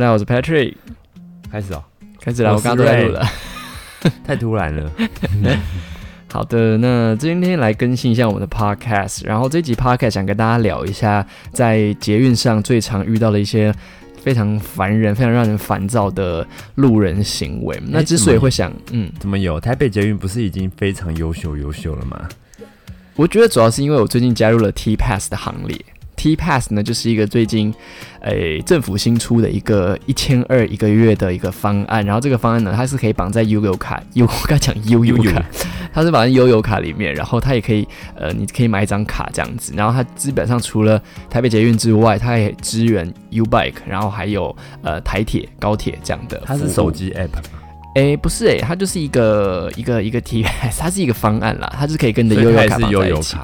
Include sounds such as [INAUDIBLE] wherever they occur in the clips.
大家好，我是 Patrick。开始哦，开始了，我我刚刚都在录了。[LAUGHS] 太突然了。[LAUGHS] 好的，那今天来更新一下我们的 Podcast，然后这集 Podcast 想跟大家聊一下，在捷运上最常遇到的一些非常烦人、非常让人烦躁的路人行为。那之所以会想，嗯，怎么有？台北捷运不是已经非常优秀优秀了吗？我觉得主要是因为我最近加入了 T Pass 的行列。T Pass 呢，就是一个最近，诶，政府新出的一个一千二一个月的一个方案。然后这个方案呢，它是可以绑在悠游卡，悠 [LAUGHS] 我刚讲悠游卡，它是绑在悠游卡里面。然后它也可以，呃，你可以买一张卡这样子。然后它基本上除了台北捷运之外，它也支援 U Bike，然后还有呃台铁、高铁这样的。它是手机 App 吗？诶，不是诶，它就是一个一个一个 T Pass，它是一个方案啦，它是可以跟你的悠游卡绑在一起。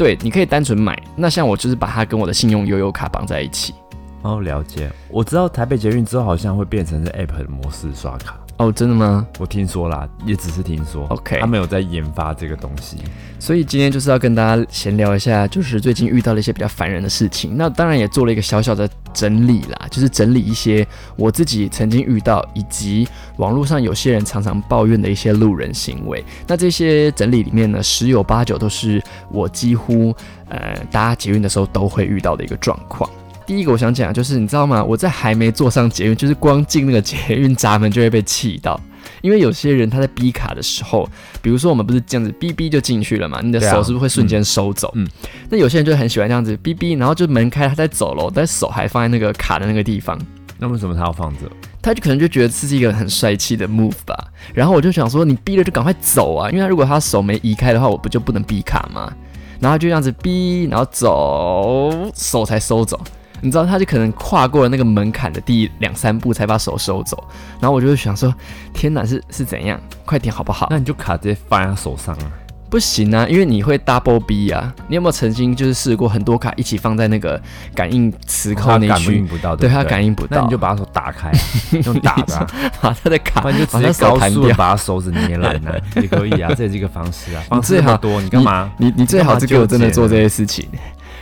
对，你可以单纯买。那像我就是把它跟我的信用悠悠卡绑在一起。哦，了解。我知道台北捷运之后好像会变成是 App 的模式刷卡。哦，真的吗？我听说啦，也只是听说。OK，他们有在研发这个东西。所以今天就是要跟大家闲聊一下，就是最近遇到了一些比较烦人的事情。那当然也做了一个小小的整理啦，就是整理一些我自己曾经遇到，以及网络上有些人常常抱怨的一些路人行为。那这些整理里面呢，十有八九都是我几乎呃搭捷运的时候都会遇到的一个状况。第一个我想讲就是，你知道吗？我在还没坐上捷运，就是光进那个捷运闸门就会被气到，因为有些人他在逼卡的时候，比如说我们不是这样子逼逼就进去了嘛，你的手是不是会瞬间收走？嗯，那有些人就很喜欢这样子逼逼，然后就门开他在走喽，但手还放在那个卡的那个地方。那为什么他要放着？他就可能就觉得这是一个很帅气的 move 吧。然后我就想说，你逼了就赶快走啊，因为他如果他手没移开的话，我不就不能逼卡吗？然后就这样子逼，然后走，手才收走。你知道，他就可能跨过了那个门槛的第两三步才把手收走，然后我就会想说，天哪，是是怎样？快点好不好？那你就卡直接放在他手上啊？不行啊，因为你会 double B 啊。你有没有曾经就是试过很多卡一起放在那个感应磁扣那区？感应不到，对，他感应不到，那你就把他手打开，[LAUGHS] 用打的，把他的卡，就直接高速把他手指捏烂呢，也可以啊，这也是一个方式啊。[LAUGHS] 方式好多，你干嘛？你你最好是给我真的做这些事情。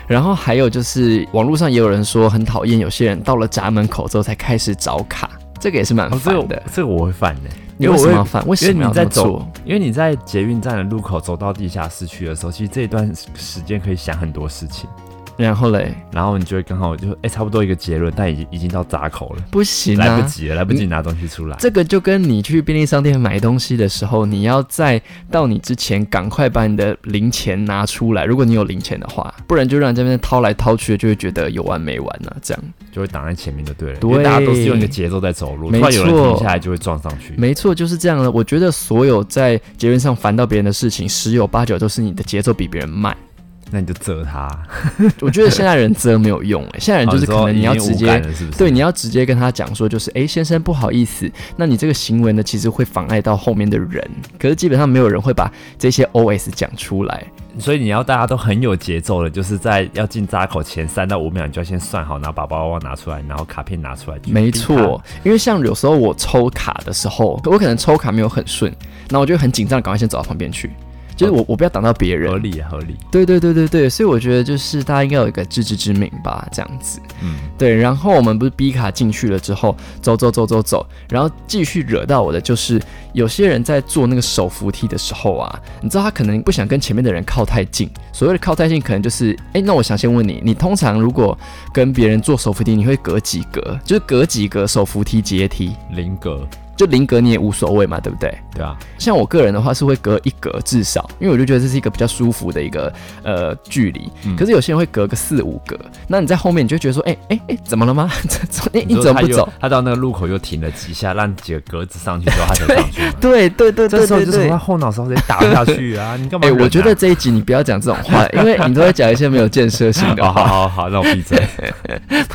然后还有就是，网络上也有人说很讨厌有些人到了闸门口之后才开始找卡，这个也是蛮烦的。这个我会烦的，你为什么要烦？为什么你在走？因为你在捷运站的路口走到地下室去的时候，其实这一段时间可以想很多事情。然后嘞，然后你就会刚好就哎，差不多一个结论，但已经已经到闸口了，不行，来不及了，来不及拿东西出来。这个就跟你去便利商店买东西的时候，你要在到你之前赶快把你的零钱拿出来，如果你有零钱的话，不然就让这边掏来掏去的，就会觉得有完没完呢，这样。就会挡在前面就，对了，因为大家都是用一个节奏在走路，没错，有人停下来就会撞上去，没错，就是这样的。我觉得所有在结论上烦到别人的事情，十有八九都是你的节奏比别人慢。那你就责他，[LAUGHS] 我觉得现在人责没有用哎，现在人就是可能你要直接，对，你要直接跟他讲说，就是哎，先生不好意思，那你这个行为呢，其实会妨碍到后面的人，可是基本上没有人会把这些 O S 讲出来，所以你要大家都很有节奏的，就是在要进闸口前三到五秒，你就要先算好，然后把包包拿出来，然后卡片拿出来，没错，因为像有时候我抽卡的时候，我可能抽卡没有很顺，那我就很紧张，赶快先走到旁边去。就是我，我不要挡到别人，合理合理。对对对对对，所以我觉得就是大家应该有一个自知之明吧，这样子。嗯，对。然后我们不是 B 卡进去了之后，走走走走走，然后继续惹到我的就是有些人在做那个手扶梯的时候啊，你知道他可能不想跟前面的人靠太近。所谓的靠太近，可能就是，哎，那我想先问你，你通常如果跟别人做手扶梯，你会隔几格？就是隔几格手扶梯阶梯？零格。就零格你也无所谓嘛，对不对？对啊，像我个人的话是会隔一格至少，因为我就觉得这是一个比较舒服的一个呃距离。可是有些人会隔个四五格，那你在后面你就觉得说，哎哎哎，怎么了吗？[LAUGHS] 你你怎么不走？他到那个路口又停了几下，让几个格子上去之后，他才上去。[LAUGHS] 对对对对，这时候就从他后脑勺直接打下去啊！[LAUGHS] 你干嘛？哎，我觉得这一集你不要讲这种话，因为你都在讲一些没有建设性的。好好好，那我闭嘴。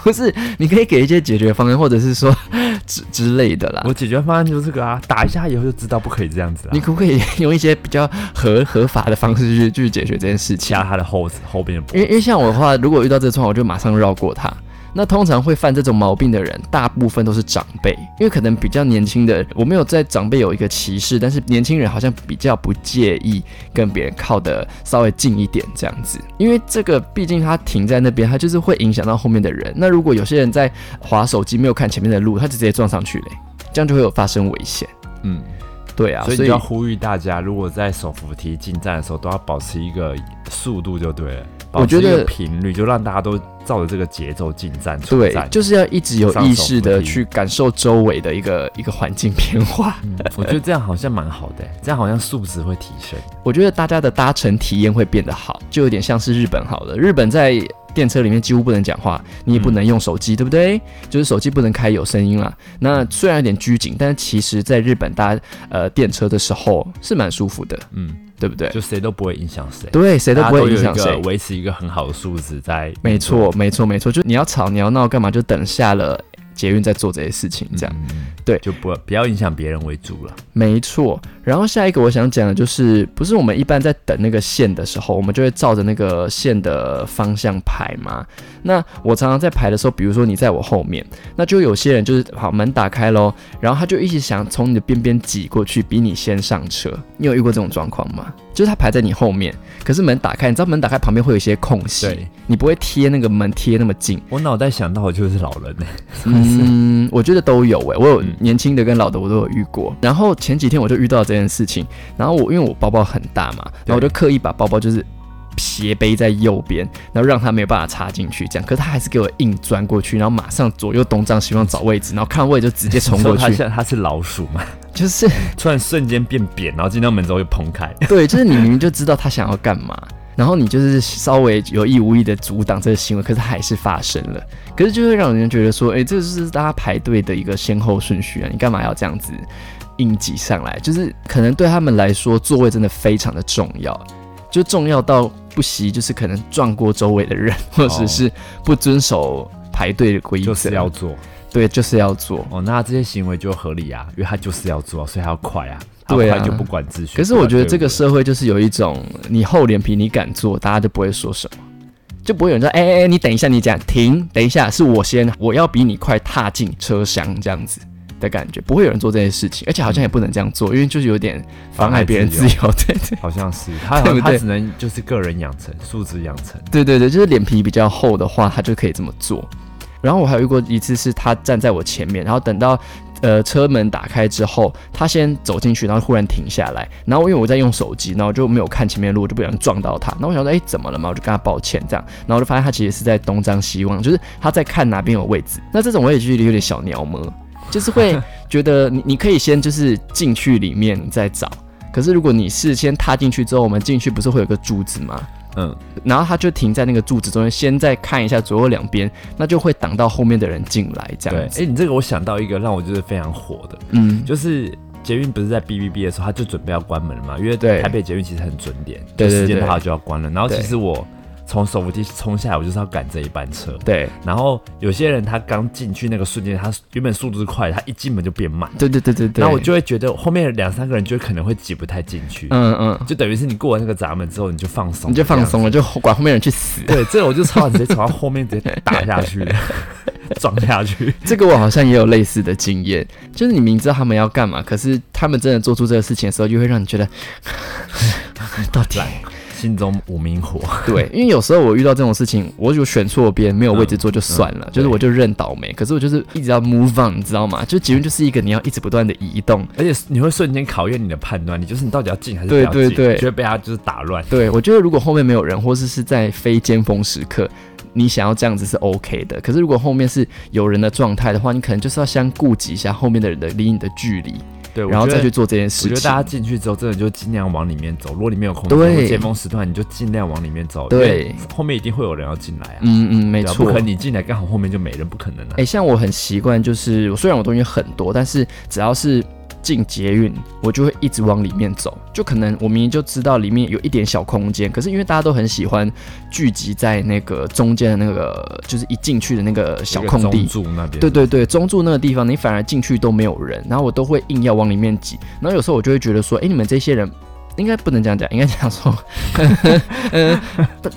不是，你可以给一些解决方案，或者是说之之类的啦。我解决方案就是这个啊。打一下以后就知道不可以这样子了。你可不可以用一些比较合合法的方式去去解决这件事情？加他的后后边的。因为因为像我的话，如果遇到这个状况，我就马上绕过他。那通常会犯这种毛病的人，大部分都是长辈，因为可能比较年轻的，我没有在长辈有一个歧视，但是年轻人好像比较不介意跟别人靠的稍微近一点这样子，因为这个毕竟他停在那边，他就是会影响到后面的人。那如果有些人在划手机，没有看前面的路，他就直接撞上去嘞，这样就会有发生危险。嗯，对啊，所以就要呼吁大家，如果在手扶梯进站的时候，都要保持一个速度就对了，我觉得频率就让大家都照着这个节奏进站出对，。就是要一直有意识的去感受周围的一个一个环境变化。嗯我觉得这样好像蛮好的，这样好像素质会提升。我觉得大家的搭乘体验会变得好，就有点像是日本好了。日本在电车里面几乎不能讲话，你也不能用手机，对不对？就是手机不能开有声音啦。那虽然有点拘谨，但是其实在日本搭呃电车的时候是蛮舒服的，嗯，对不对？就谁都不会影响谁，对，谁都不会影响谁。维持一个很好的素质在。没错，没错，没错。就你要吵你要闹干嘛？就等下了捷运在做这些事情，这样。嗯对就不不要影响别人为主了。没错，然后下一个我想讲的就是，不是我们一般在等那个线的时候，我们就会照着那个线的方向排嘛。那我常常在排的时候，比如说你在我后面，那就有些人就是好门打开喽，然后他就一直想从你的边边挤过去，比你先上车。你有遇过这种状况吗？就是它排在你后面，可是门打开，你知道门打开旁边会有一些空隙对，你不会贴那个门贴那么近。我脑袋想到的就是老人呢、嗯，[LAUGHS] 我觉得都有诶、我有嗯年轻的跟老的我都有遇过。然后前几天我就遇到这件事情，然后我因为我包包很大嘛，然后我就刻意把包包就是斜背在右边，然后让他没有办法插进去，这样。可是他还是给我硬钻过去，然后马上左右东张西望找位置，然后看位就直接冲过他去，[LAUGHS] 像他是老鼠嘛，[LAUGHS] 就是 [LAUGHS] 突然瞬间变扁，然后进到门之后又蓬开。对，就是你明明就知道他想要干嘛。然后你就是稍微有意无意的阻挡这个行为，可是还是发生了。可是就会让人觉得说，哎，这是大家排队的一个先后顺序啊，你干嘛要这样子硬挤上来？就是可能对他们来说，座位真的非常的重要，就重要到不惜就是可能撞过周围的人，或者是不遵守排队的规则，就是要做。对，就是要做。哦，那这些行为就合理啊，因为他就是要做，所以他要快啊，对啊。他快就不管秩序。可是我觉得这个社会就是有一种，你厚脸皮，你敢做，大家就不会说什么，就不会有人说，哎哎哎，你等一下，你讲停，等一下，是我先，我要比你快踏进车厢这样子的感觉，不会有人做这些事情，而且好像也不能这样做，因为就是有点妨碍别人自由，[LAUGHS] 对对好像是他对不对他只能就是个人养成，素质养成。对对对，就是脸皮比较厚的话，他就可以这么做。然后我还有遇过一次，是他站在我前面，然后等到呃车门打开之后，他先走进去，然后忽然停下来，然后因为我在用手机，然后就没有看前面的路，我就不小心撞到他。那我想说，哎，怎么了嘛？我就跟他抱歉这样，然后我就发现他其实是在东张西望，就是他在看哪边有位置。那这种我也觉得有点小鸟摸，就是会觉得你你可以先就是进去里面再找。可是如果你是先踏进去之后，我们进去不是会有个柱子吗？嗯，然后他就停在那个柱子中间，先再看一下左右两边，那就会挡到后面的人进来，这对。样哎、子。你这个我想到一个让我就是非常火的，嗯，就是捷运不是在 B B B 的时候，他就准备要关门了嘛，因为台北捷运其实很准点，对时间到它就要关了。然后其实我从手扶梯冲下来，我就是要赶这一班车。对，然后有些人他刚进去那个瞬间，他原本速度是快，他一进门就变慢，对对对对对。然后我就会觉得后面两三个人就可能会挤不太进去，嗯嗯，就等于是你过完那个闸门之后，你就放松，你就放松了。就管后面人去死。对，这个我就超直接从他后面直接打下去，[LAUGHS] 撞下去。这个我好像也有类似的经验，就是你明知道他们要干嘛，可是他们真的做出这个事情的时候，就会让你觉得 [LAUGHS] 到底心中无名火，[LAUGHS] 对，因为有时候我遇到这种事情，我就选错边，没有位置坐就算了，嗯就是我就认倒霉。可是我就是一直要 move on，你知道吗？就捷运就是一个你要一直不断的移动。而且你会瞬间考验你的判断，你就是你到底要进还是不对要进，对对就会被他就是打乱。对，我觉得如果后面没有人，或是是在非尖峰时刻，你想要这样子是 OK 的。可是如果后面是有人的状态的话，你可能就是要先顾及一下后面的人的离你的距离，对，然后再去做这件事情。我觉得大家进去之后，真的就尽量往里面走。如果里面有空对间，或尖峰时段，你就尽量往里面走。对后面一定会有人要进来啊。嗯嗯，没错不可。能你进来刚好后面就没人，不可能啊哎、。像我很习惯，就是我虽然我东西很多，但是只要是进捷运，我就会一直往里面走。就可能我明明就知道里面有一点小空间，可是因为大家都很喜欢聚集在那个中间的那个，就是一进去的那个小空地。中柱那边，对对对，中柱那个地方，你反而进去都没有人，然后我都会硬要往里面挤，然后有时候我就会觉得说，哎，你们这些人应该不能这样讲，应该讲说，[LAUGHS] 呃，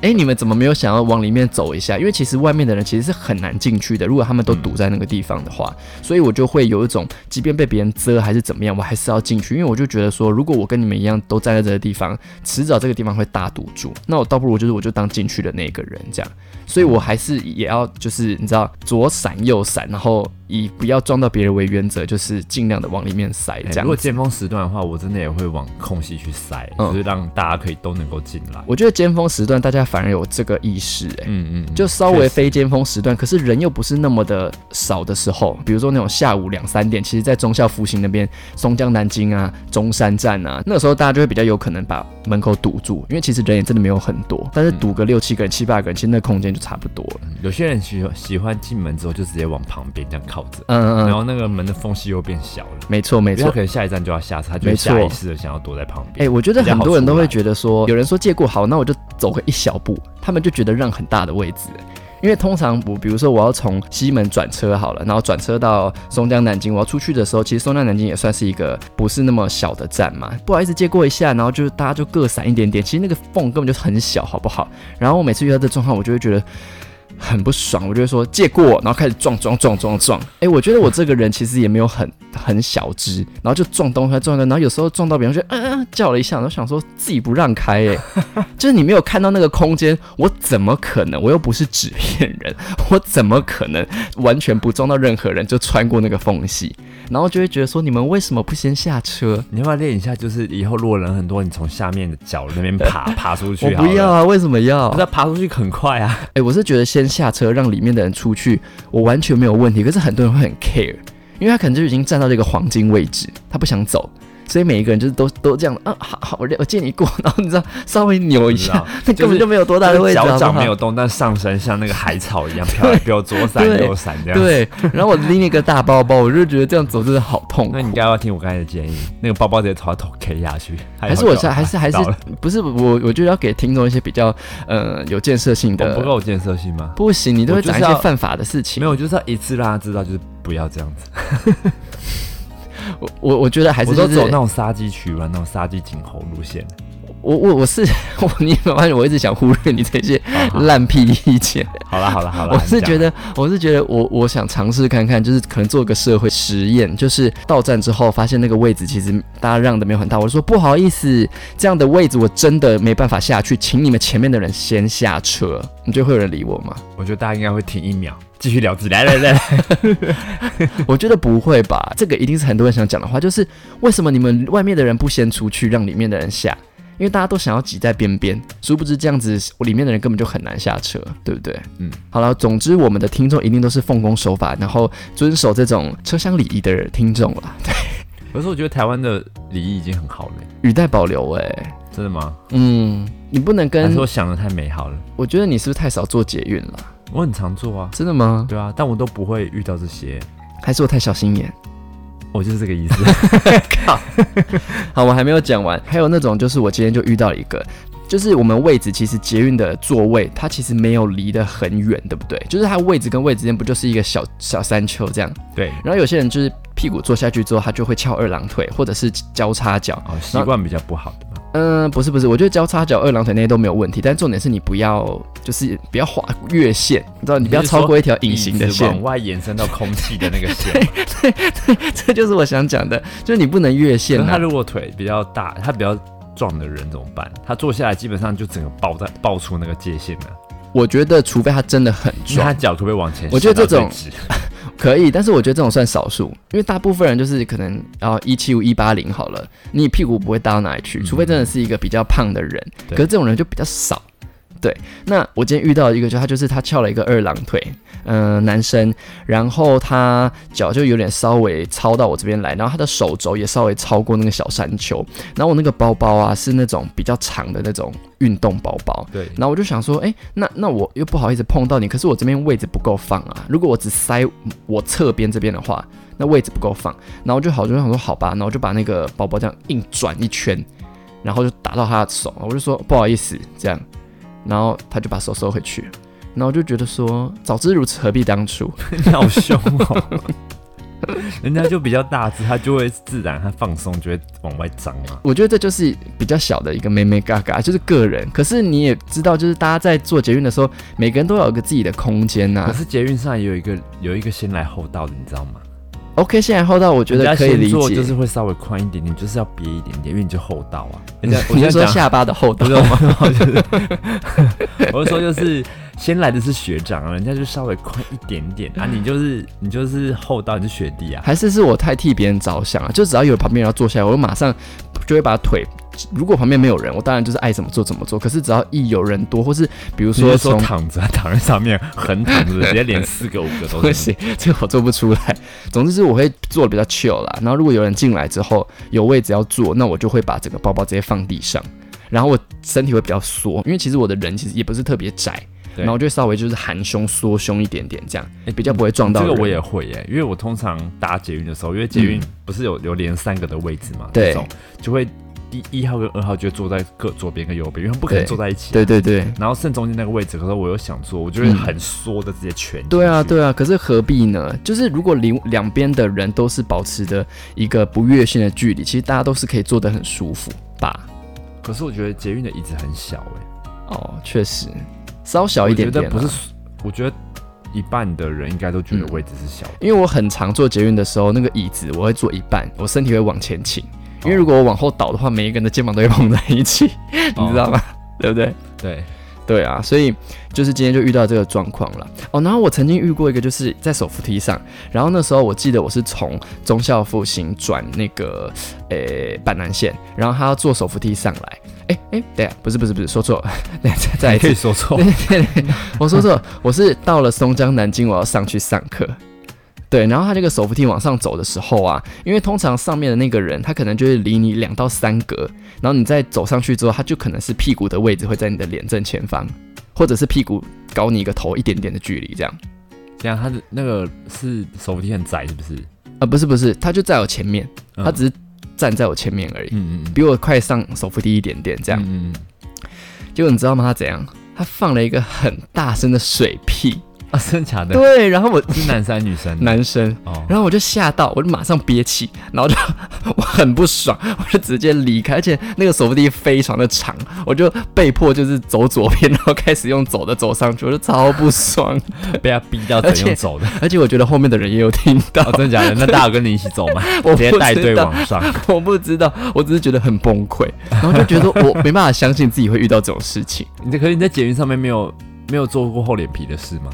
哎，你们怎么没有想要往里面走一下？因为其实外面的人其实是很难进去的，如果他们都堵在那个地方的话，所以我就会有一种，即便被别人遮还是怎么样，我还是要进去，因为我就觉得说，如果我跟你们一样都站在这个地方，迟早这个地方会大堵住，那我倒不如就是我就当进去的那个人这样，所以我还是也要就是你知道左闪右闪，然后。以不要撞到别人为原则，就是尽量的往里面塞。这样，如果尖峰时段的话，我真的也会往空隙去塞，就是让大家可以都能够进来。我觉得尖峰时段大家反而有这个意识，哎，嗯嗯，就稍微非尖峰时段，可是人又不是那么的少的时候，比如说那种下午两三点，其实在中校复兴那边、松江南京啊、中山站啊，那个时候大家就会比较有可能把门口堵住，因为其实人也真的没有很多，但是堵个六七个人、七八个人，其实那空间就差不多了。有些人喜喜欢进门之后就直接往旁边这样。嗯嗯，然后那个门的缝隙又变小了，没错没错，可能下一站就要下车，他就下意识的想要躲在旁边。哎，我觉得很多人都会觉得说，有人说借过好，那我就走个一小步，他们就觉得让很大的位置。因为通常我比如说我要从西门转车好了，然后转车到松江南京，我要出去的时候，其实松江南京也算是一个不是那么小的站嘛，不好意思借过一下，然后就是大家就各闪一点点，其实那个缝根本就很小，好不好？然后我每次遇到这状况，我就会觉得。很不爽，我就会说借过，然后开始撞撞撞撞撞。哎，我觉得我这个人其实也没有很 [LAUGHS] 很小只，然后就撞东西撞的，然后有时候撞到别人就嗯嗯叫了一下，然后想说自己不让开，哎，[LAUGHS] 就是你没有看到那个空间，我怎么可能？我又不是纸片人，我怎么可能完全不撞到任何人就穿过那个缝隙？然后就会觉得说你们为什么不先下车？你要不要练一下？就是以后如果人很多，你从下面的角那边爬 [LAUGHS] 爬出去。我不要啊，为什么要？那爬出去很快啊。哎，我是觉得先。下车让里面的人出去，我完全没有问题。可是很多人会很 care，因为他可能就已经站到这个黄金位置，他不想走。所以每一个人就是都都这样，嗯，好好，我我借你过，[LAUGHS] 然后你知道稍微扭一下，那 [LAUGHS] 根本就没有多大的位置，脚掌没有动，但上身像那个海草一样 [LAUGHS] 飘来，飘左闪右闪这样。对，然后我拎一个大包包，我就觉得这样走真的好痛。那你该要听我刚才的建议，那个包包直接朝他头 K 下去，还是我下，还是还是不是我？我觉得要给听众一些比较呃有建设性的，不够有建设性吗？不行，你都会讲一些犯法的事情。没有，就是要一次让他知道，就是不要这样子。我我我觉得还是我都走那种杀鸡取卵、那种杀鸡儆猴路线。我我我是我，你发现我一直想忽略你这些烂屁意见。好了好了好了，我是觉得我是觉得我我想尝试看看，就是可能做个社会实验，就是到站之后发现那个位置其实大家让的没有很大，我就说不好意思，这样的位置我真的没办法下去，请你们前面的人先下车。你觉得会有人理我吗？我觉得大家应该会停一秒。继续聊自来来来，[LAUGHS] 我觉得不会吧？这个一定是很多人想讲的话，就是为什么你们外面的人不先出去，让里面的人下？因为大家都想要挤在边边，殊不知这样子，里面的人根本就很难下车，对不对？嗯，好了，总之我们的听众一定都是奉公守法，然后遵守这种车厢礼仪的听众了。对，可是我觉得台湾的礼仪已经很好了，语带保留，哎，真的吗？嗯，你不能跟，我想的太美好了？我觉得你是不是太少做捷运了？我很常做啊，真的吗？对啊，但我都不会遇到这些，还是我太小心眼？我就是这个意思。[LAUGHS] 靠，好，我还没有讲完，还有那种就是我今天就遇到一个，就是我们位置其实捷运的座位，它其实没有离得很远，对不对？就是它位置跟位置之间不就是一个小小山丘这样？对。然后有些人就是屁股坐下去之后，他就会翘二郎腿，或者是交叉脚，哦，习惯比较不好的。嗯，不是不是，我觉得交叉脚、二郎腿那些都没有问题，但重点是你不要，就是不要划越线，你知道，你不要超过一条隐形的线，往外延伸到空气的那个线。[LAUGHS] 对对对，这就是我想讲的，就是你不能越线。他如果腿比较大，他比较壮的人怎么办？他坐下来基本上就整个爆在爆出那个界限了。我觉得，除非他真的很壮，他脚可不可以往前？我觉得这种。可以，但是我觉得这种算少数，因为大部分人就是可能啊一七五一八零好了，你屁股不会大到哪里去，除非真的是一个比较胖的人，可是这种人就比较少。对，那我今天遇到一个，就他就是他翘了一个二郎腿，嗯，男生，然后他脚就有点稍微超到我这边来，然后他的手肘也稍微超过那个小山丘，然后我那个包包啊是那种比较长的那种运动包包，对，然后我就想说，哎，那那我又不好意思碰到你，可是我这边位置不够放啊，如果我只塞我侧边这边的话，那位置不够放，然后就好就想说好吧，然后就把那个包包这样硬转一圈，然后就打到他的手，我就说不好意思，这样。然后他就把手收回去，然后就觉得说，早知如此何必当初？[LAUGHS] 你好凶哦！人家就比较大只，他就会自然他放松，就会往外张嘛。我觉得这就是比较小的一个妹妹嘎嘎，就是个人。可是你也知道，就是大家在做捷运的时候，每个人都有一个自己的空间呐、可是捷运上也有一个有一个先来后到的，你知道吗？OK，现在后到我觉得可以理解，就是会稍微宽一点点，就是要憋一点点，因为你就厚道啊。人家我说下巴的后不道吗？[LAUGHS] 我是说就是先来的是学长啊，人家就稍微宽一点点啊，你就是你就是厚道你是学弟啊。还是是我太替别人着想啊？就只要有旁边人要坐下来，我就马上就会把腿。如果旁边没有人，我当然就是爱怎么做怎么做。可是只要一有人多，或是比如说说从躺着躺在上面横躺着，直接连四个五个都行，[LAUGHS] 这个我做不出来。总之是我会做的比较 chill 啦。然后如果有人进来之后有位置要坐，那我就会把整个包包直接放地上，然后我身体会比较缩，因为其实我的人其实也不是特别窄，然后就会稍微就是含胸缩胸一点点，这样哎比较不会撞到人。这个我也会耶，因为我通常搭捷运的时候，因为捷运嗯不是有有连三个的位置嘛，对就会第一号跟二号就会坐在各左边跟右边，因为他们不可能坐在一起。对对对。然后剩中间那个位置，可是我又想坐，我就会嗯很缩的直接蜷。对啊，。对啊，可是何必呢？就是如果离两边的人都是保持着一个不越线的距离，其实大家都是可以坐得很舒服吧？可是我觉得捷运的椅子很小哎，哦，确实，稍小一点点、啊。我觉得不是，我觉得一半的人应该都觉得位置是小的。因为我很常坐捷运的时候，那个椅子我会坐一半，我身体会往前倾。因为如果我往后倒的话，每一个人的肩膀都会碰在一起 [LAUGHS] [LAUGHS] 你知道吗？[LAUGHS] 对不对？对，对啊，所以就是今天就遇到这个状况了。哦，然后我曾经遇过一个，就是在手扶梯上，然后那时候我记得我是从中校复兴转那个诶板南线，然后他要坐手扶梯上来。哎哎，对啊，不是不是不是，说错了，再再一次，说错。对对对，我说错了，我是到了松江南京，我要上去上课。对，然后他这个手扶梯往上走的时候啊，因为通常上面的那个人，他可能就是离你两到三格，然后你再走上去之后，他就可能是屁股的位置会在你的脸正前方，或者是屁股高你一个头一点点的距离这样。这样他的那个是手扶梯很窄，是不是？啊，不是不是，他就在我前面，嗯他只是站在我前面而已，嗯嗯嗯，比我快上手扶梯一点点这样。嗯嗯结果你知道吗？他怎样？他放了一个很大声的水屁，啊，真的假的？对，然后我是男生还是女生？[LAUGHS] 男生。哦，然后我就吓到，我就马上憋气，然后就 [LAUGHS] 我很不爽，我就直接离开，而且那个手扶梯非常的长，我就被迫就是走左边，然后开始用走的走上去，我就超不爽，被他逼到怎样走的？而且我觉得后面的人也有听到哦，，真的假的？那大家有跟你一起走吗？[LAUGHS] 我不直接带队道往上。我不知道，我只是觉得很崩溃，然后就觉得我没办法相信自己会遇到这种事情。你这可是你在捷运上面没有没有做过厚脸皮的事吗？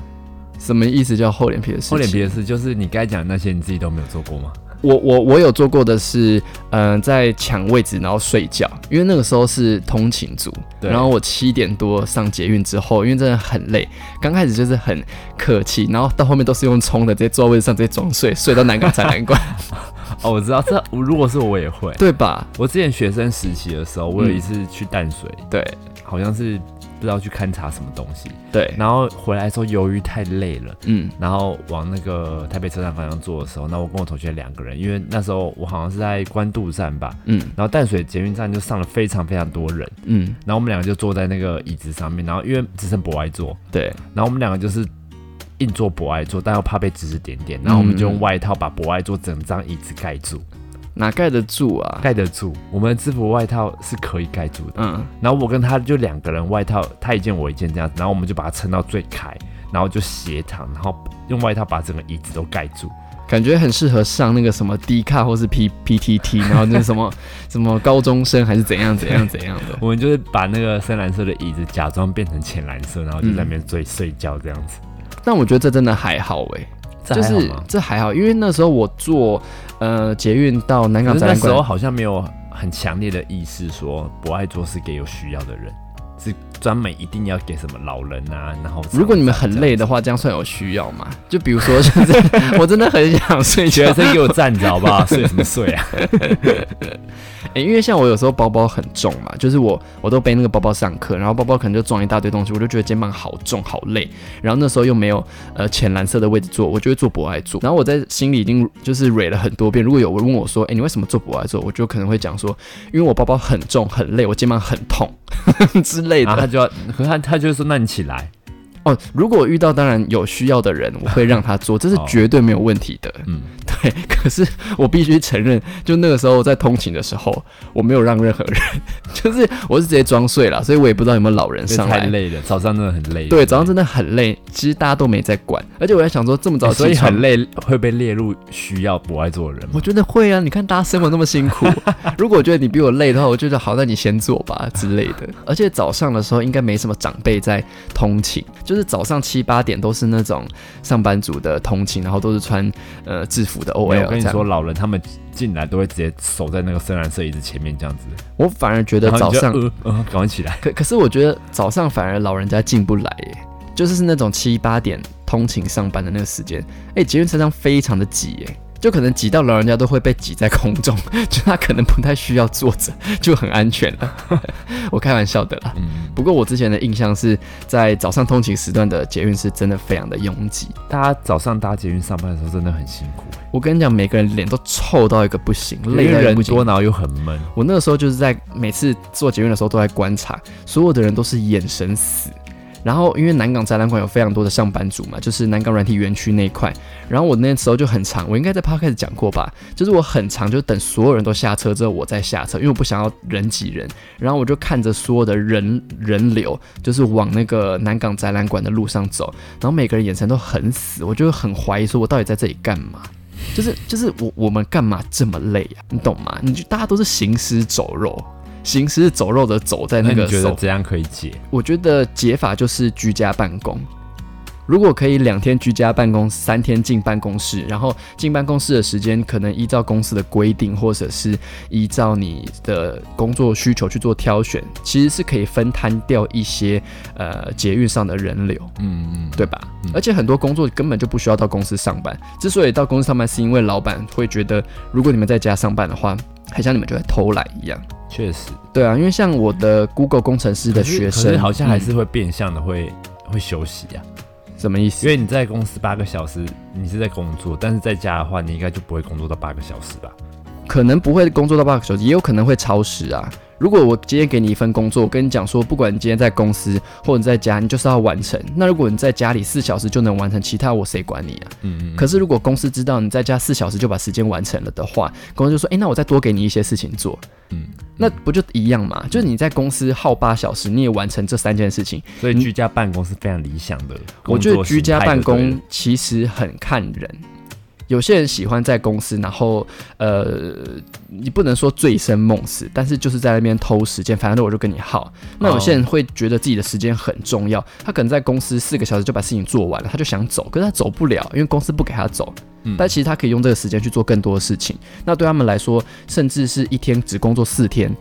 什么意思叫厚脸皮的事情？厚脸皮的事就是你该讲的那些，你自己都没有做过吗？我我我有做过的是，嗯、在抢位置然后睡觉，因为那个时候是通勤族，对然后我七点多上捷运之后，因为真的很累，刚开始就是很客气，然后到后面都是用冲的，直接坐在位置上直接装睡，睡到南港才难关，[LAUGHS] 哦，我知道，这如果是我也会。对吧？我之前学生实习的时候，我有一次去淡水，对好像是不知道去勘察什么东西，对，然后回来的时候由于太累了。嗯。然后往那个台北车站方向坐的时候，那我跟我同学两个人，因为那时候我好像是在关渡站吧，嗯。然后淡水捷运站就上了非常非常多人，嗯，然后我们两个就坐在那个椅子上面，然后因为只剩博爱坐，对，然后我们两个就是硬坐博爱坐，但又怕被指指点点，然后我们就用外套把博爱坐整张椅子盖住，哪盖得住啊？盖得住。我们的制服外套是可以盖住的，嗯，然后我跟他就两个人，外套他一件我一件这样子，然后我们就把它撑到最开，然后就斜躺，然后用外套把整个椅子都盖住。感觉很适合上那个什么 D 卡或是 P P T T，[LAUGHS] 然后那什么什么高中生还是怎样怎样怎样的。[LAUGHS] 我们就是把那个深蓝色的椅子假装变成浅蓝色，然后就在那边睡、睡觉这样子。但我觉得这真的还好哎、这就是？这还好，因为那时候我坐呃捷运到南港展览馆，那时候好像没有很强烈的意识说不爱做是给有需要的人，是专门一定要给什么老人啊。然后如果你们很累的话，这样算有需要吗？就比如说，[LAUGHS] 就是我真的很想睡觉学，生给我站着好不好？睡什么睡啊？[LAUGHS] 欸因为像我有时候包包很重嘛，就是我我都背那个包包上课，然后包包可能就装一大堆东西，我就觉得肩膀好重好累。然后那时候又没有呃浅蓝色的位置坐，我就会坐博爱座。然后我在心里已经就是蕊了很多遍，如果有人问我说，哎、你为什么坐博爱座？我就可能会讲说，因为我包包很重很累，我肩膀很痛 [LAUGHS] 之类的。然后他就要，可他他就说，那你起来。哦，如果遇到当然有需要的人，我会让他做，这是哦绝对没有问题的。嗯，[LAUGHS] 对，可是我必须承认，就那个时候在通勤的时候，我没有让任何人，[LAUGHS] 就是我是直接装睡了，所以我也不知道有没有老人上来。太累了，早上真的很累。对，早上真的很累，其实大家都没在管，而且我在想说，这么早欸所以很累，会被列入需要不爱做的人吗我？觉得会啊，你看大家生活那么辛苦，[LAUGHS] 如果我觉得你比我累的话，我觉得好，那你先做吧之类的。而且早上的时候应该没什么长辈在通勤，就是早上七八点都是那种上班族的通勤，然后都是穿呃制服的样。有我跟你说，老人他们进来都会直接守在那个深蓝色椅子前面这样子，我反而觉得早上，呃呃，赶快起来。可可是我觉得早上反而老人家进不来耶，就是是那种七八点通勤上班的那个时间，哎，捷运车厢非常的挤耶。就可能挤到老人家都会被挤在空中，[LAUGHS] 就他可能不太需要坐着，就很安全了。[LAUGHS] 我开玩笑的啦。嗯，不过我之前的印象是在早上通勤时段的捷运是真的非常的拥挤。大家早上搭捷运上班的时候真的很辛苦，我跟你讲，每个人脸都臭到一个不行，累到一个不行多，。然后又很闷。我那个时候就是在每次坐捷运的时候都在观察，所有的人都是眼神死。然后因为南港展览馆有非常多的上班族嘛，就是南港软体园区那一块。然后我那时候就很长，我应该在 p 开始讲过吧，就是我很长，就等所有人都下车之后我再下车，因为我不想要人挤人。然后我就看着所有的人人流，就是往那个南港展览馆的路上走，然后每个人眼神都很死，我就很怀疑说我到底在这里干嘛？就是就是我我们干嘛这么累啊？你懂吗？你就大家都是行尸走肉，行尸走肉的走在那那个手，你觉得这样可以解？我觉得解法就是居家办公。如果可以两天居家办公，三天进办公室，然后进办公室的时间可能依照公司的规定，或者是依照你的工作需求去做挑选，其实是可以分摊掉一些呃捷运上的人流。嗯嗯，对吧？嗯而且很多工作根本就不需要到公司上班。之所以到公司上班，是因为老板会觉得，如果你们在家上班的话，很像你们就在偷懒一样。确实对啊，因为像我的 Google 工程师的学生，好像还嗯是会变相的会、会休息啊，什么意思？因为你在公司八个小时，你是在工作，但是在家的话，你应该就不会工作到八个小时吧？可能不会工作到八个小时，也有可能会超时啊。如果我今天给你一份工作，我跟你讲说，不管你今天在公司或者在家，你就是要完成。那如果你在家里四小时就能完成，其他我谁管你啊？嗯嗯，可是如果公司知道你在家四小时就把时间完成了的话，公司就说，诶，那我再多给你一些事情做。嗯，那不就一样嘛？就是你在公司耗八小时，你也完成这三件事情。所以居家办公是非常理想的。我觉得居家办公其实很看人，有些人喜欢在公司，然后呃，你不能说醉生梦死，但是就是在那边偷时间，反正我就跟你耗。那有些人会觉得自己的时间很重要，他可能在公司四个小时就把事情做完了，他就想走，可是他走不了，因为公司不给他走。嗯但其实他可以用这个时间去做更多的事情。那对他们来说，甚至是一天只工作四天，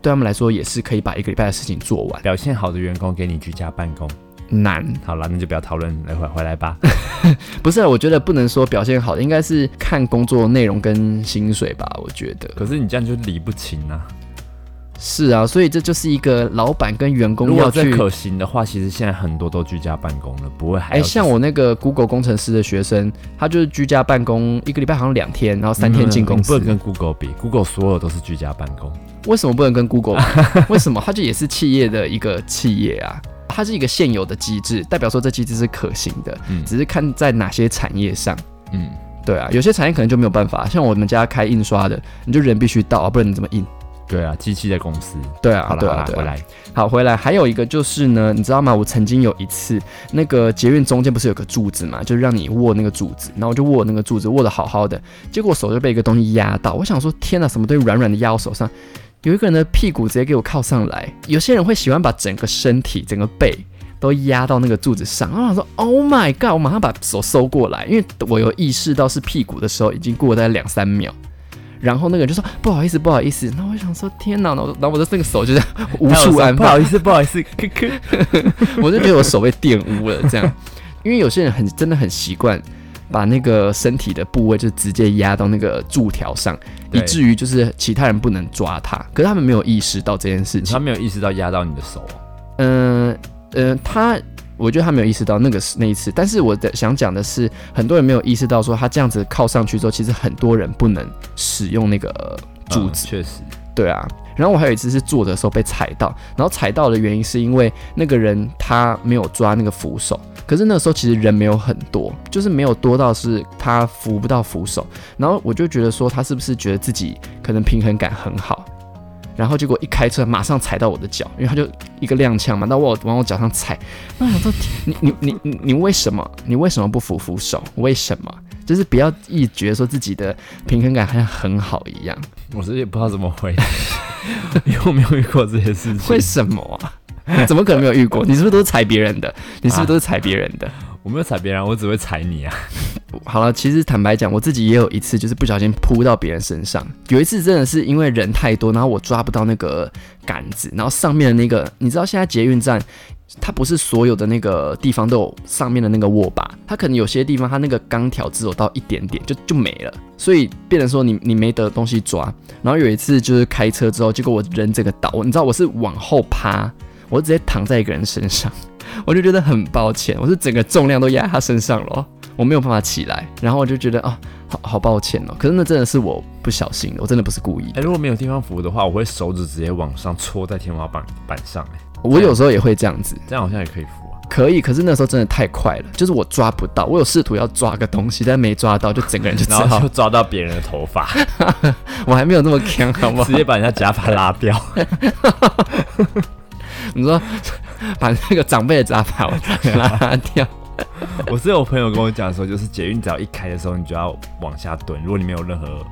对他们来说也是可以把一个礼拜的事情做完。表现好的员工给你居家办公。难好了，那就不要讨论，来回回来吧。[LAUGHS] 不是啊，我觉得不能说表现好的，应该是看工作内容跟薪水吧。我觉得可是你这样就理不清啊。是啊，所以这就是一个老板跟员工如要去。果这可行的话，其实现在很多都居家办公了，不会还哎、要像我那个 Google 工程师的学生，他就是居家办公，一个礼拜好像两天，然后三天进公司。不能跟 Google 比，Google 所有都是居家办公。为什么不能跟 Google？为什么？它就也是企业的一个企业啊，它是一个现有的机制，代表说这机制是可行的，嗯只是看在哪些产业上。嗯，对啊，有些产业可能就没有办法，像我们家开印刷的，你就人必须到啊，不然你怎么印？对啊，机器在公司。对啊，好了好。回来。好，回来还有一个就是呢，你知道吗？我曾经有一次，那个捷运中间不是有个柱子嘛，就是让你握那个柱子，然后我就握那个柱子，握的好好的，结果手就被一个东西压到。我想说，天哪，什么东西软软的压我手上？有一个人的屁股直接给我靠上来。有些人会喜欢把整个身体、整个背都压到那个柱子上。然后我想说，Oh my god！我马上把手收过来，因为我有意识到是屁股的时候，已经过了大概两三秒。然后那个人就说不好意思，不好意思。那我想说天哪，然后然后我的那个手就这样无处安放不好，意思，不好意思。[LAUGHS] 我就觉得我手被玷污了，这样，因为有些人很真的很习惯把那个身体的部位就直接压到那个柱条上，以至于就是其他人不能抓他，可是他们没有意识到这件事情他。没有意识到压到你的手。嗯嗯、他。我觉得他没有意识到那个是那一次，但是我的想讲的是，很多人没有意识到说他这样子靠上去之后，其实很多人不能使用那个柱子。嗯确实。对啊。然后我还有一次是坐的时候被踩到，然后踩到的原因是因为那个人他没有抓那个扶手，可是那个时候其实人没有很多，就是没有多到是他扶不到扶手，然后我就觉得说他是不是觉得自己可能平衡感很好，然后结果一开车马上踩到我的脚，因为他就一个踉跄嘛，那我往我脚上踩，那我想说你你你你你为什么你为什么不扶扶手？为什么？就是不要一觉得说自己的平衡感好像很好一样。我是也不知道怎么回，因为我没有遇过这些事情。为什么啊？[LAUGHS] 怎么可能没有遇过？你是不是都是踩别人的？你是不是都是踩别人的？我没有踩别人，我只会踩你啊。[LAUGHS] 好了，其实坦白讲，我自己也有一次就是不小心扑到别人身上。有一次真的是因为人太多，然后我抓不到那个杆子，然后上面的那个，你知道现在捷运站。它不是所有的那个地方都有上面的那个握把，它可能有些地方它那个钢条只有到一点点就就没了，所以变成说你你没得东西抓。然后有一次就是开车之后，结果我人这个倒，你知道我是往后趴，我直接躺在一个人身上，我就觉得很抱歉，我是整个重量都压在他身上了，我没有办法起来，然后我就觉得啊，好好抱歉哦。可是那真的是我不小心的，我真的不是故意。哎，如果没有地方扶的话，我会手指直接往上戳在天花板板上，哎。我有时候也会这样子，这样好像也可以扶啊。可以，可是那时候真的太快了，就是我抓不到。我有试图要抓个东西，但没抓到，就整个人就 [LAUGHS] 只好就抓到别人的头发。[LAUGHS] 我还没有那么强，好不好？直接把人家假发拉掉。[LAUGHS] 你说 [LAUGHS] 把那个长辈的假发拉掉？[LAUGHS] 我是有朋友跟我讲说，就是捷运只要一开的时候，你就要往下蹲，如果你没有任何。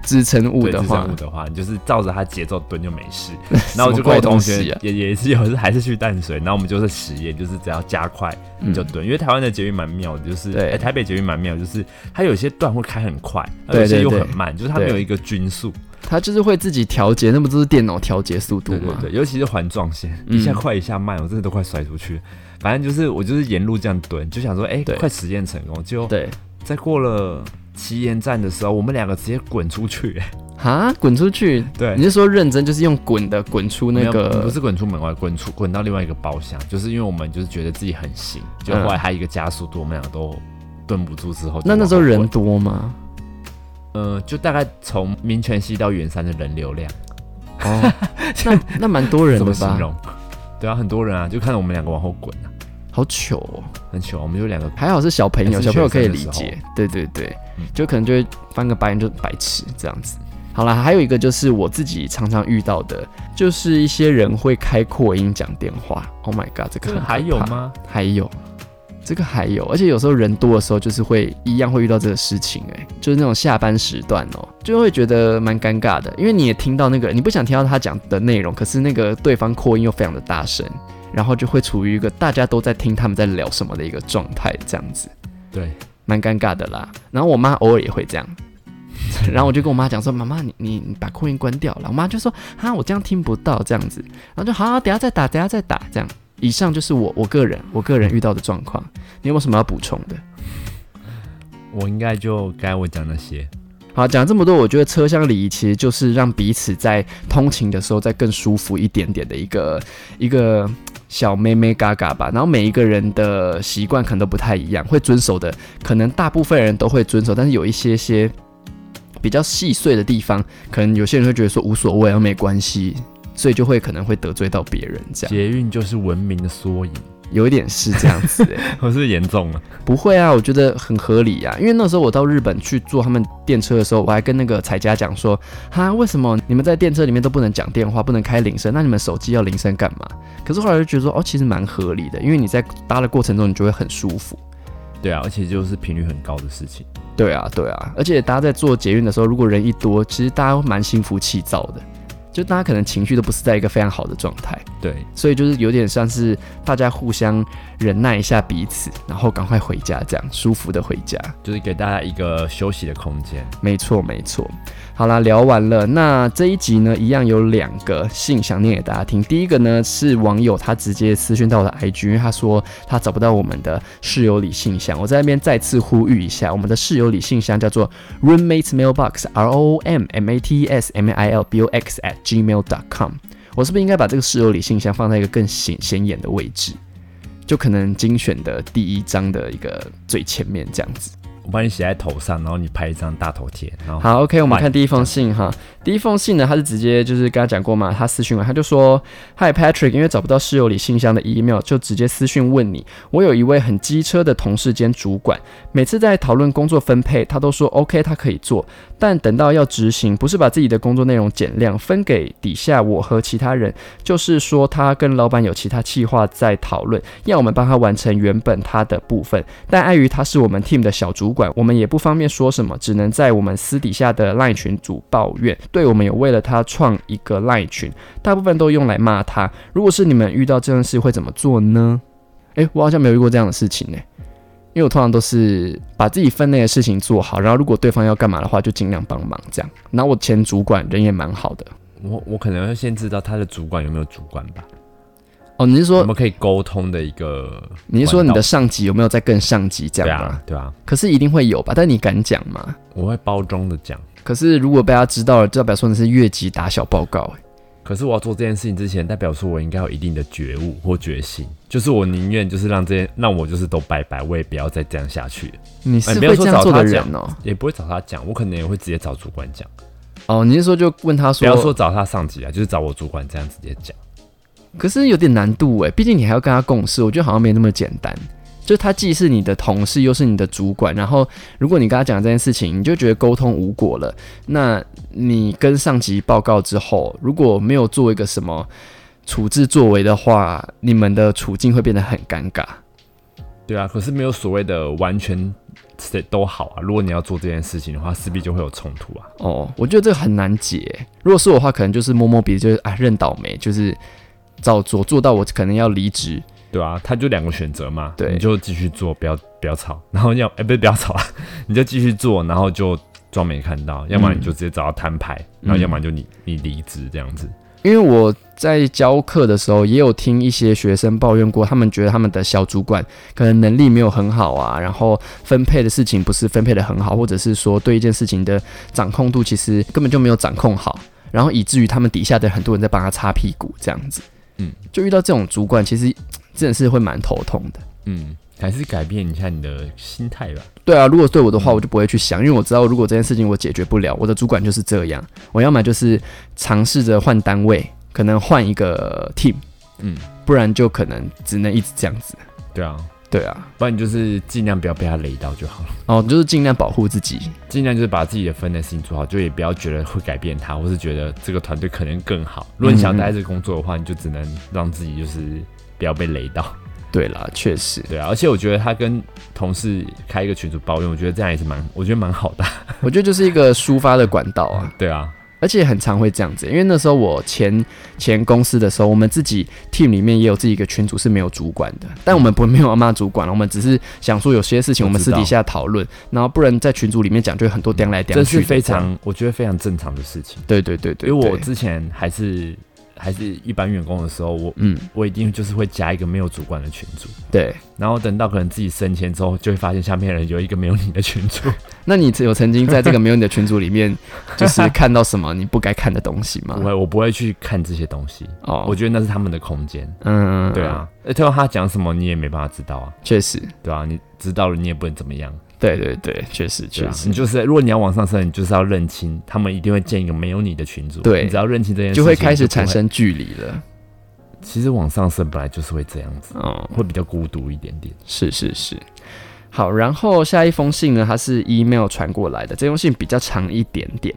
支撑物的话，支撑物的话，你就是照着它节奏蹲就没事。[LAUGHS] 然后我就跟我同学也也是有，是还是去淡水，然后我们就是实验，就是只要加快你就蹲，因为台湾的捷运蛮妙的，就是哎台北捷运蛮妙，就是它有些段会开很快，有些又很慢，就是它没有一个均速，它就是会自己调节，那不就是电脑调节速度吗？对，尤其是环状线，一下快一下慢，我真的都快摔出去。反正就是我就是沿路这样蹲，就想说哎快实验成功，就对，在过了。旗岩站的时候，我们两个直接滚出去，哈，滚出去。对，你是说认真，就是用滚的滚出那个？不是滚出门外，滚出滚到另外一个包厢，就是因为我们就是觉得自己很行，就后来还有一个加速度，我们两个都蹲不住之后。那那时候人多吗？呃，就大概从民权西到圆山的人流量。哦，[LAUGHS] 那那蛮多人的吧？形容？对啊，很多人啊，就看到我们两个往后滚啊，好糗哦，很糗。我们就两个，还好是小朋友，小朋友可以理解。对对对。就可能就会翻个白眼就白痴这样子。好了，还有一个就是我自己常常遇到的，就是一些人会开扩音讲电话。Oh my god，这个还有吗？还有，这个还有，而且有时候人多的时候，就是会一样会遇到这个事情。哎，就是那种下班时段哦，就会觉得蛮尴尬的，因为你也听到那个，你不想听到他讲的内容，可是那个对方扩音又非常的大声，然后就会处于一个大家都在听他们在聊什么的一个状态，这样子。对。蛮尴尬的啦，然后我妈偶尔也会这样，然后我就跟我妈讲说：“妈妈，你你你把扩音关掉了。”我妈就说：“哈，我这样听不到这样子。”然后就好好，等下再打，等下再打，这样。以上就是我我个人我个人遇到的状况，你有没有什么要补充的？我应该就该我讲那些。好，讲这么多，我觉得车厢礼仪其实就是让彼此在通勤的时候再更舒服一点点的一个一个。小妹妹嘎嘎吧，然后每一个人的习惯可能都不太一样，会遵守的可能大部分人都会遵守，但是有一些些比较细碎的地方，可能有些人会觉得说无所谓，没关系，所以就会可能会得罪到别人这样。捷运就是文明的缩影。有一点是这样子，[LAUGHS] 我是严重了。不会啊，我觉得很合理啊。因为那时候我到日本去坐他们电车的时候，我还跟那个彩家讲说，哈，为什么你们在电车里面都不能讲电话，不能开铃声？那你们手机要铃声干嘛？可是后来就觉得说，哦，其实蛮合理的，因为你在搭的过程中，你就会很舒服。对啊，而且就是频率很高的事情。对啊，对啊，而且大家在做捷运的时候，如果人一多，其实大家蛮心浮气躁的。就大家可能情绪都不是在一个非常好的状态，对，所以就是有点像是大家互相忍耐一下彼此，然后赶快回家，这样舒服的回家，就是给大家一个休息的空间。没错，没错。好啦，聊完了。那这一集呢，一样有两个信想念给大家听。第一个呢是网友他直接私讯到我的 IG，因为他说他找不到我们的室友里信箱。我在那边再次呼吁一下，我们的室友里信箱叫做 roommates mailbox，r o o m m a t s m i l b o x at gmail dot com。我是不是应该把这个室友里信箱放在一个更显显眼的位置？就可能精选的第一章的一个最前面这样子。我帮你写在头上，然后你拍一张大头贴。然后好，OK，我们看第一封信哈。第一封信呢，他是直接就是跟他讲过嘛，他私讯完他就说：“Hi Patrick，因为找不到室友里信箱的 email，就直接私讯问你。我有一位很机车的同事兼主管，每次在讨论工作分配，他都说 OK，他可以做。但等到要执行，不是把自己的工作内容减量分给底下我和其他人，就是说他跟老板有其他计划在讨论，要我们帮他完成原本他的部分。但碍于他是我们 team 的小主管，我们也不方便说什么，只能在我们私底下的 line 群组抱怨。对我们有为了他创一个 line 群，大部分都用来骂他。如果是你们遇到这件事，会怎么做呢？诶，我好像没有遇过这样的事情呢。因为我通常都是把自己分内的事情做好，然后如果对方要干嘛的话，就尽量帮忙这样。然后我前主管人也蛮好的，我我可能要先知道他的主管有没有主管吧。哦，你是说我们可以沟通的一个？你是说你的上级有没有在更上级这样吗？对啊，可是一定会有吧？但你敢讲吗？我会包装的讲。可是如果被他知道了，就代表说你是越级打小报告。可是我要做这件事情之前，代表说我应该有一定的觉悟或决心，就是我宁愿就是让这些让我就是都拜拜，我也不要再这样下去。你是会这样做的人哦，也不会找他讲，我可能也会直接找主管讲。哦，你是说就问他说，不要说找他上级啊，就是找我主管这样直接讲。可是有点难度哎，毕竟你还要跟他共事，我觉得好像没那么简单。就他既是你的同事，又是你的主管，然后如果你跟他讲这件事情，你就觉得沟通无果了。那你跟上级报告之后，如果没有做一个什么处置作为的话，你们的处境会变得很尴尬。对啊，可是没有所谓的完全都好啊。如果你要做这件事情的话，势必就会有冲突啊。哦，我觉得这个很难解。如果是我的话，可能就是摸摸鼻子，就是啊认倒霉，就是照做，做到我可能要离职。对啊，他就两个选择嘛，对，你就继续做，不要不要吵，[LAUGHS] 然后要哎不是不要吵啊，[LAUGHS] 你就继续做，然后就装没看到，要么你就直接找到摊牌，然后要么就你你离职这样子。因为我在教课的时候，也有听一些学生抱怨过，他们觉得他们的小主管可能能力没有很好啊，然后分配的事情不是分配的很好，或者是说对一件事情的掌控度其实根本就没有掌控好，然后以至于他们底下的很多人在帮他擦屁股这样子。嗯，就遇到这种主管，其实。真的是会蛮头痛的，嗯，还是改变一下你的心态吧。对啊，如果对我的话，我就不会去想，因为我知道如果这件事情我解决不了，我的主管就是这样，我要么就是尝试着换单位，可能换一个 team，嗯，不然就可能只能一直这样子。对啊，对啊，不然你就是尽量不要被他雷到就好了。哦，就是尽量保护自己，尽量就是把自己的分内事情做好，就也不要觉得会改变他，或是觉得这个团队可能更好。如果你想待这工作的话，你就只能让自己就是。不要被雷到。对啦，确实，对啊，而且我觉得他跟同事开一个群组抱怨，我觉得这样也是蛮，我觉得蛮好的。我觉得就是一个抒发的管道啊。[LAUGHS] 对啊，而且很常会这样子，因为那时候我前前公司的时候，我们自己 team 里面也有自己一个群组是没有主管的，但我们不没有骂主管了，我们只是想说有些事情我们私底下讨论，然后不然在群组里面讲，就很多颠来颠去。这是非常，我觉得非常正常的事情。对对对对，因为我之前还是。还是一般员工的时候，我嗯，我一定就是会加一个没有主管的群组，对。然后等到可能自己升迁之后，就会发现下面人有一个没有你的群组。[LAUGHS] 那你有曾经在这个没有你的群组里面，就是看到什么你不该看的东西吗？不会，我不会去看这些东西。哦，我觉得那是他们的空间。嗯，对啊。而且他讲什么，你也没办法知道啊。确实，对啊，你知道了，你也不能怎么样。对对对，确实确实，你就是如果你要往上升，你就是要认清，他们一定会建一个没有你的群组。对，你只要认清这件事，就会开始产生距离了。其实往上升本来就是会这样子，嗯，会比较孤独一点点。是是是，好，然后下一封信呢，它是 email 传过来的，这封信比较长一点点。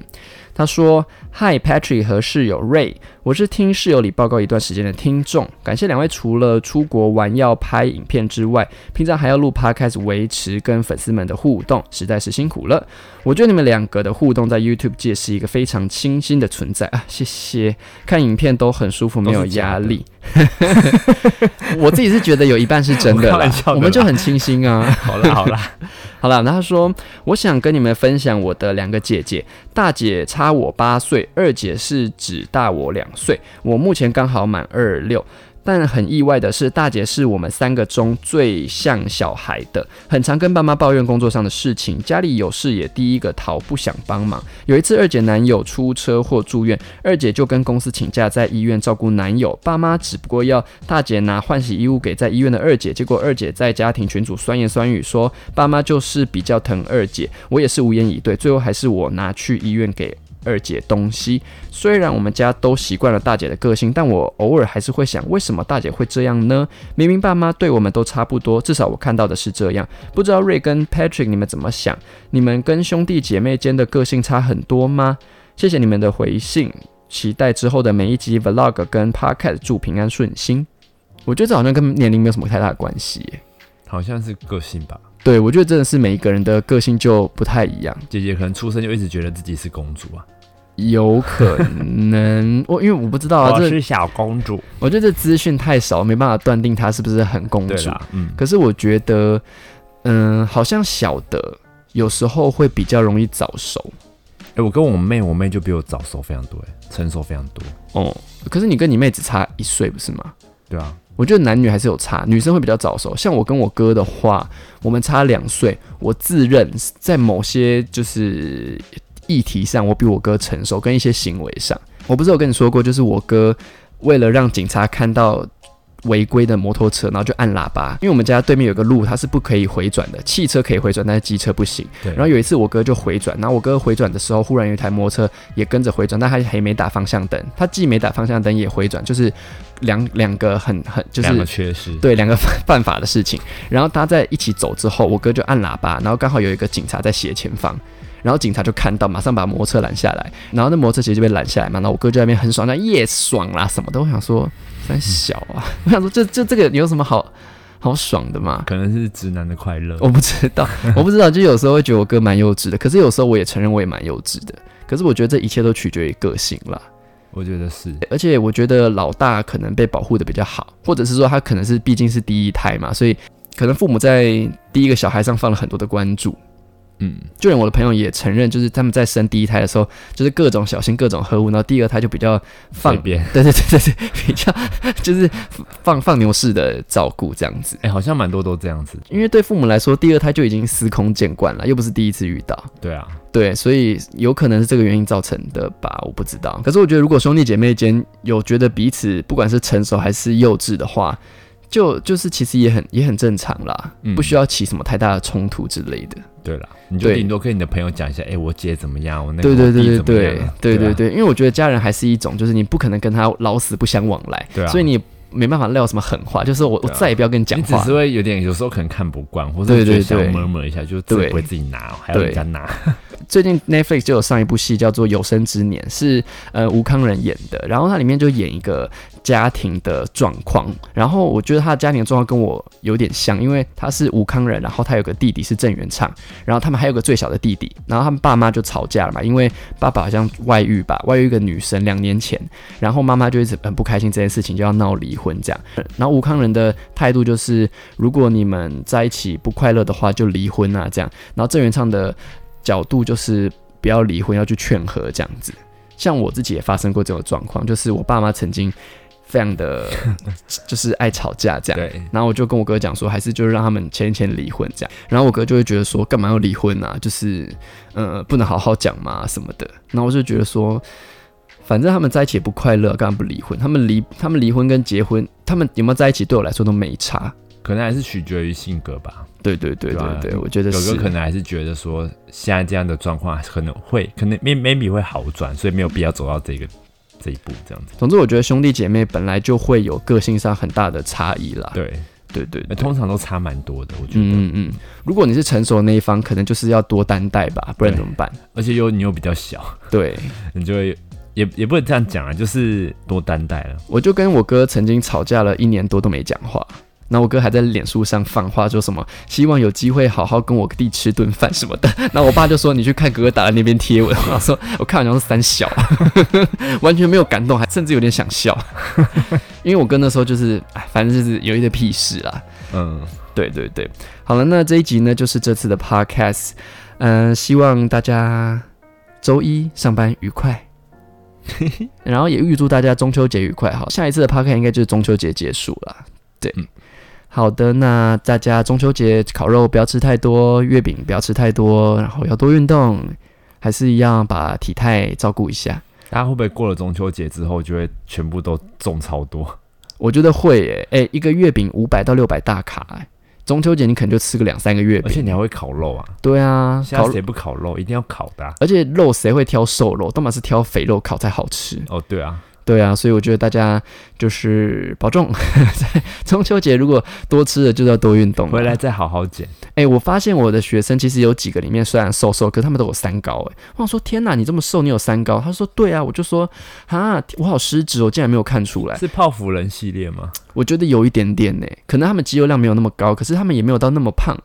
他说：“Hi Patrick 和室友 Ray，我是听室友里报告一段时间的听众，感谢两位除了出国玩要拍影片之外，平常还要录 Podcast 维持跟粉丝们的互动，实在是辛苦了。我觉得你们两个的互动在 YouTube 界是一个非常清新的存在啊，谢谢。看影片都很舒服，没有压力。[LAUGHS] 我自己是觉得有一半是真的，[LAUGHS] 我们就很清新啊。好 [LAUGHS] 啦好啦。”好好了，那他说，我想跟你们分享我的两个姐姐，大姐差我八岁，二姐是只大我两岁，我目前刚好满二六。但很意外的是，大姐是我们三个中最像小孩的，很常跟爸妈抱怨工作上的事情，家里有事也第一个逃，不想帮忙。有一次，二姐男友出车祸住院，二姐就跟公司请假在医院照顾男友，爸妈只不过要大姐拿换洗衣物给在医院的二姐，结果二姐在家庭群组酸言酸语说爸妈就是比较疼二姐，我也是无言以对，最后还是我拿去医院给。二姐东西。虽然我们家都习惯了大姐的个性，但我偶尔还是会想，为什么大姐会这样呢？明明爸妈对我们都差不多，至少我看到的是这样。不知道瑞跟 Patrick 你们怎么想？你们跟兄弟姐妹间的个性差很多吗？谢谢你们的回信，期待之后的每一集 Vlog 跟 Podcast，祝平安顺心。我觉得这好像跟年龄没有什么太大关系，好像是个性吧。对，我觉得真的是每一个人的个性就不太一样。姐姐可能出生就一直觉得自己是公主啊，有可能。我因为我不知道啊，这是小公主。我觉得这资讯太少，没办法断定她是不是很公主。嗯。可是我觉得，嗯，好像小的有时候会比较容易早熟。哎，我跟我妹，我妹就比我早熟非常多，哎，成熟非常多。哦，可是你跟你妹只差一岁，不是吗？对啊。我觉得男女还是有差，女生会比较早熟。像我跟我哥的话，我们差两岁。我自认在某些就是议题上，我比我哥成熟，跟一些行为上，我不是有跟你说过，就是我哥为了让警察看到。违规的摩托车，然后就按喇叭，因为我们家对面有个路，它是不可以回转的，汽车可以回转，但是机车不行。对。然后有一次我哥就回转，然后我哥回转的时候，忽然有一台摩托车也跟着回转，但他还没打方向灯，他既没打方向灯也回转，就是两两个很很就是两个缺失，对，两个犯法的事情。然后他在一起走之后，我哥就按喇叭，然后刚好有一个警察在斜前方。然后警察就看到，马上把摩托车拦下来，然后那摩托车其实就被拦下来嘛。然后我哥就在那边很爽，那耶爽啦什么的。[LAUGHS] 我想说，很小啊，我想说这这这个有什么好好爽的嘛？可能是直男的快乐，我不知道，我不知道。就有时候会觉得我哥蛮幼稚的，可是有时候我也承认我也蛮幼稚的。可是我觉得这一切都取决于个性啦。我觉得是，而且我觉得老大可能被保护的比较好，或者是说他可能是毕竟是第一胎嘛，所以可能父母在第一个小孩上放了很多的关注。嗯，就连我的朋友也承认，就是他们在生第一胎的时候，就是各种小心、各种呵护，然后第二胎就比较放便，对对对对对，[LAUGHS] 比较就是放放牛式的照顾这样子。哎，好像蛮多都这样子，因为对父母来说，第二胎就已经司空见惯了，又不是第一次遇到。对啊，对，所以有可能是这个原因造成的吧，我不知道。可是我觉得，如果兄弟姐妹间有觉得彼此不管是成熟还是幼稚的话，就就是其实也很也很正常啦，不需要起什么太大的冲突之类的。对啦，你就顶多跟你的朋友讲一下，哎，我姐怎么样，我那个，对对对对对对，因为我觉得家人还是一种，就是你不可能跟他老死不相往来，对，所以你。没办法撂什么狠话，就是我我再也不要跟你讲话，你只是会有点有时候可能看不惯，或者觉得想摸摸一下，就自己不会自己拿，还要人家拿。最近 Netflix 就有上一部戏叫做《有生之年》，是呃吴康仁演的，然后它里面就演一个。家庭的状况，然后我觉得他的家庭状况跟我有点像，因为他是吴康仁，然后他有个弟弟是郑元畅，然后他们还有个最小的弟弟，然后他们爸妈就吵架了嘛，因为爸爸好像外遇吧，外遇一个女生两年前，然后妈妈就一直很不开心这件事情，就要闹离婚这样，然后吴康仁的态度就是，如果你们在一起不快乐的话就离婚啊这样，然后郑元畅的角度就是不要离婚，要去劝和这样子，像我自己也发生过这种状况，就是我爸妈曾经。非常的 [LAUGHS] 就是爱吵架这样，对。然后我就跟我哥讲说，还是就是让他们签一签离婚这样。然后我哥就会觉得说，干嘛要离婚啊？就是呃，不能好好讲嘛什么的。然后我就觉得说，反正他们在一起也不快乐，干嘛不离婚？他们离他们离婚跟结婚，他们有没有在一起，对我来说都没差。可能还是取决于性格吧。对对对对对，我觉得有个可能还是觉得说，现在这样的状况可能会可能 maybe 会好转，所以没有必要走到这个。这一步这样子，总之我觉得兄弟姐妹本来就会有个性上很大的差异啦。对对对，通常都差蛮多的。我觉得，嗯嗯，如果你是成熟的那一方，可能就是要多担待吧，不然怎么办？而且又你又比较小，对 [LAUGHS] 你就会也也不能这样讲啊，就是多担待了。我就跟我哥曾经吵架了一年多都没讲话。那我哥还在脸书上放话，说什么希望有机会好好跟我弟吃顿饭什么的。[LAUGHS] 那我爸就说：“你去看哥哥打的那边贴文。”我说：“我看好像是三小，[LAUGHS] 完全没有感动，还甚至有点想笑。[LAUGHS] ”因为我哥那时候就是，哎，反正就是有一些屁事啦。嗯，对对对。好了，那这一集呢，就是这次的 podcast。嗯，希望大家周一上班愉快，[LAUGHS] 然后也预祝大家中秋节愉快。好，下一次的 podcast 应该就是中秋节结束了。对。好的，那大家中秋节烤肉不要吃太多，月饼不要吃太多，然后要多运动，还是一样把体态照顾一下。大家会不会过了中秋节之后就会全部都重超多？我觉得会诶，诶，一个月饼五百到六百大卡，中秋节你可能就吃个两三个月饼，而且你还会烤肉啊？对啊，现在谁不烤肉？一定要烤的。而且肉谁会挑瘦肉？都嘛是挑肥肉烤才好吃。哦，对啊。对啊，所以我觉得大家就是保重，[LAUGHS] 在中秋节如果多吃了，就要多运动，回来再好好减。哎，我发现我的学生其实有几个里面虽然瘦瘦，可他们都有三高。哎，我想说天哪，你这么瘦，你有三高？他说对啊，我就说啊，我好失职，我竟然没有看出来。是泡芙人系列吗？我觉得有一点点呢，可能他们肌肉量没有那么高，可是他们也没有到那么胖，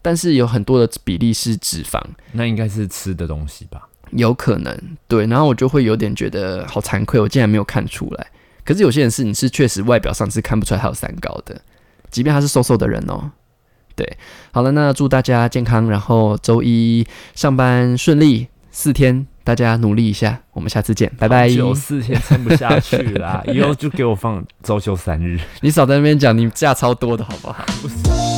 但是有很多的比例是脂肪。那应该是吃的东西吧。有可能对，然后我就会有点觉得好惭愧，我竟然没有看出来。可是有些人是你是确实外表上是看不出来他有三高的，即便他是瘦瘦的人哦。对，好了，那祝大家健康，然后周一上班顺利，四天大家努力一下，我们下次见，拜拜。有四天撑不下去啦，[LAUGHS] 以后就给我放周休三日。你少在那边讲，你假超多的好不好？[LAUGHS] [LAUGHS]